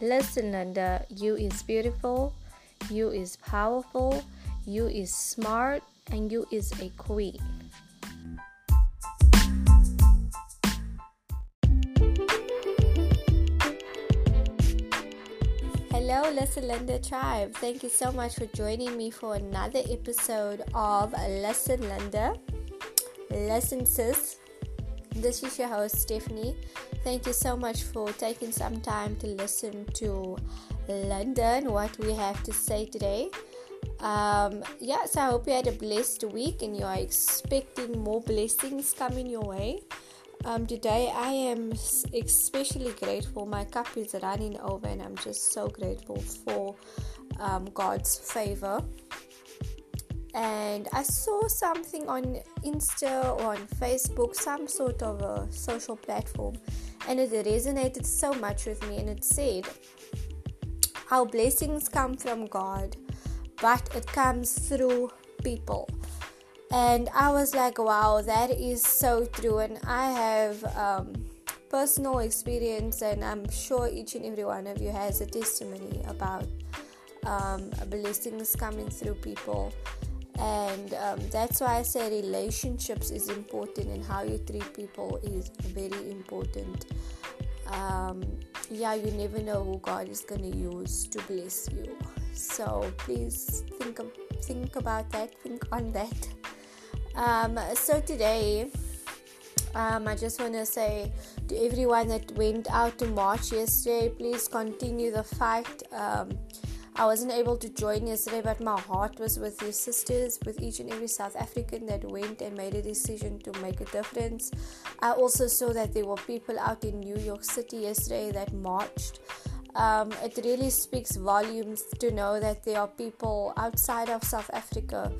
Listen, Linda, you is beautiful, you is powerful, you is smart, and you is a queen. Hello, Listen Linda tribe. Thank you so much for joining me for another episode of Listen Linda. Listen Sis. This is your host, Stephanie. Thank you so much for taking some time to listen to Linda, what we have to say today. Um, yeah, so I hope you had a blessed week and you are expecting more blessings coming your way. Um, today I am especially grateful. My cup is running over, and I'm just so grateful for um, God's favor. And I saw something on Insta or on Facebook, some sort of a social platform, and it resonated so much with me. And it said, Our blessings come from God, but it comes through people and I was like, wow, that is so true. And I have um, personal experience, and I'm sure each and every one of you has a testimony about um, blessings coming through people. And um, that's why I say relationships is important, and how you treat people is very important. Um, yeah, you never know who God is going to use to bless you. So please think of, think about that. Think on that. Um, so today, um, I just want to say to everyone that went out to march yesterday, please continue the fight. Um, I wasn't able to join yesterday, but my heart was with your sisters, with each and every South African that went and made a decision to make a difference. I also saw that there were people out in New York City yesterday that marched. Um, it really speaks volumes to know that there are people outside of South Africa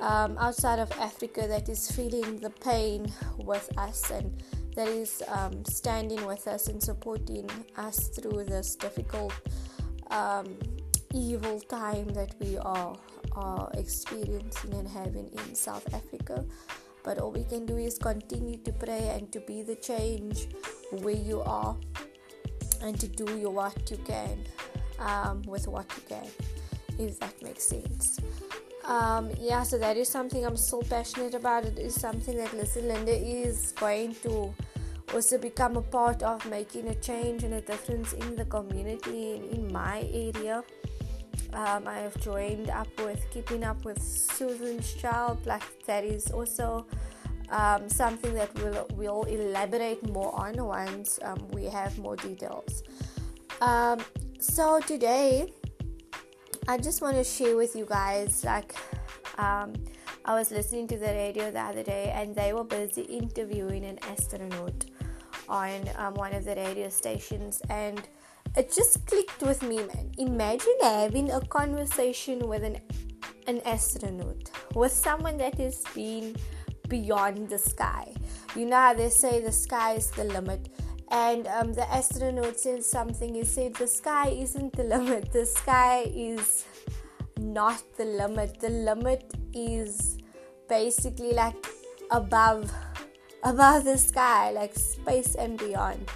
um, outside of Africa that is feeling the pain with us and that is um, standing with us and supporting us through this difficult, um, evil time that we are, experiencing and having in South Africa. But all we can do is continue to pray and to be the change where you are and to do your what you can um, with what you can, if that makes sense um, yeah, so that is something I'm so passionate about. It is something that Listen Linda is going to also become a part of making a change and a difference in the community in my area. Um, I have joined up with Keeping Up with Susan's Child. Like that is also um, something that we'll, we'll elaborate more on once um, we have more details. Um, so today I just want to share with you guys like um, I was listening to the radio the other day and they were busy interviewing an astronaut on um, one of the radio stations and it just clicked with me man. Imagine having a conversation with an an astronaut with someone that has been beyond the sky. You know how they say the sky is the limit and um, the astronaut said something. He said the sky isn't the limit. The sky is not the limit. The limit is basically like above above the sky like space and beyond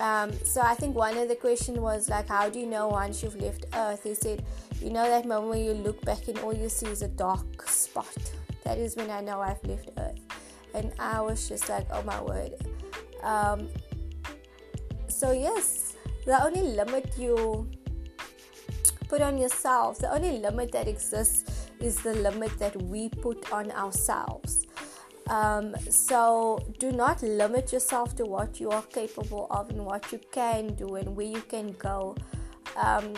um, so i think one of the question was like how do you know once you've left earth? He said you know that moment when you look back and all you see is a dark spot? That is when i know i've left earth. And i was just like oh my word. Um, so, yes, the only limit you put on yourself, the only limit that exists is the limit that we put on ourselves. Um, so, do not limit yourself to what you are capable of and what you can do and where you can go. Um,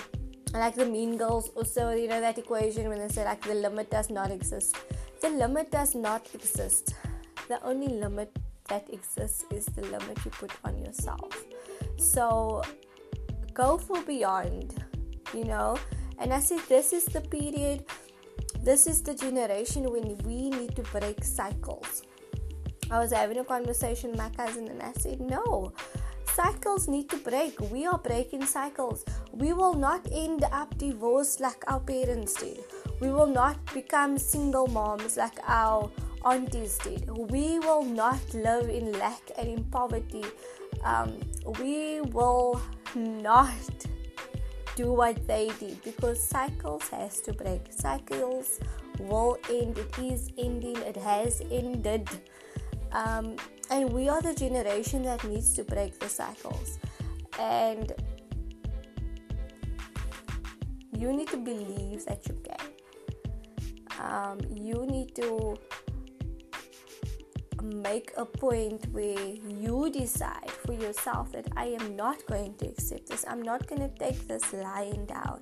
like the mean girls also you know that equation when they say like the limit does not exist the limit does not exist the only limit that exists is the limit you put on yourself so go for beyond, you know. And I said, this is the period, this is the generation when we need to break cycles. I was having a conversation with my cousin, and I said, no, cycles need to break. We are breaking cycles. We will not end up divorced like our parents did. We will not become single moms like our aunties did. We will not live in lack and in poverty um, we will not do what they did because cycles has to break. Cycles will end it is ending it has ended. Um, and we are the generation that needs to break the cycles. And you need to believe that you can. Um, you need to make a point where you decide for yourself that I am not going to accept this. I'm not going to take this lying down.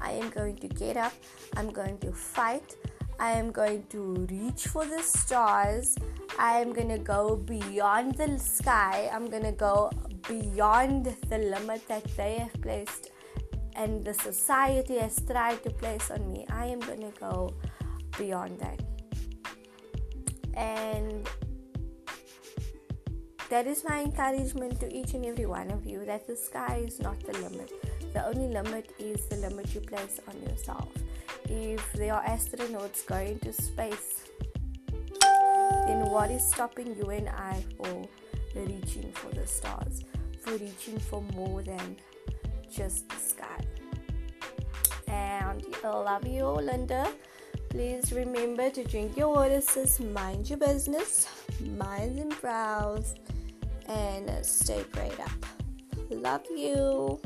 I am going to get up. I'm going to fight. I am going to reach for the stars. I am going to go beyond the sky. I'm going to go beyond the limit that they have placed and the society has tried to place on me. I am going to go beyond that. And that is my encouragement to each and every one of you that the sky is not the limit. The only limit is the limit you place on yourself. If there are astronauts going to space, then what is stopping you and I for reaching for the stars, for reaching for more than just the sky? And I love you, Linda. Please remember to drink your water, sis. Mind your business, mind and brows and stay prayed up. Love you.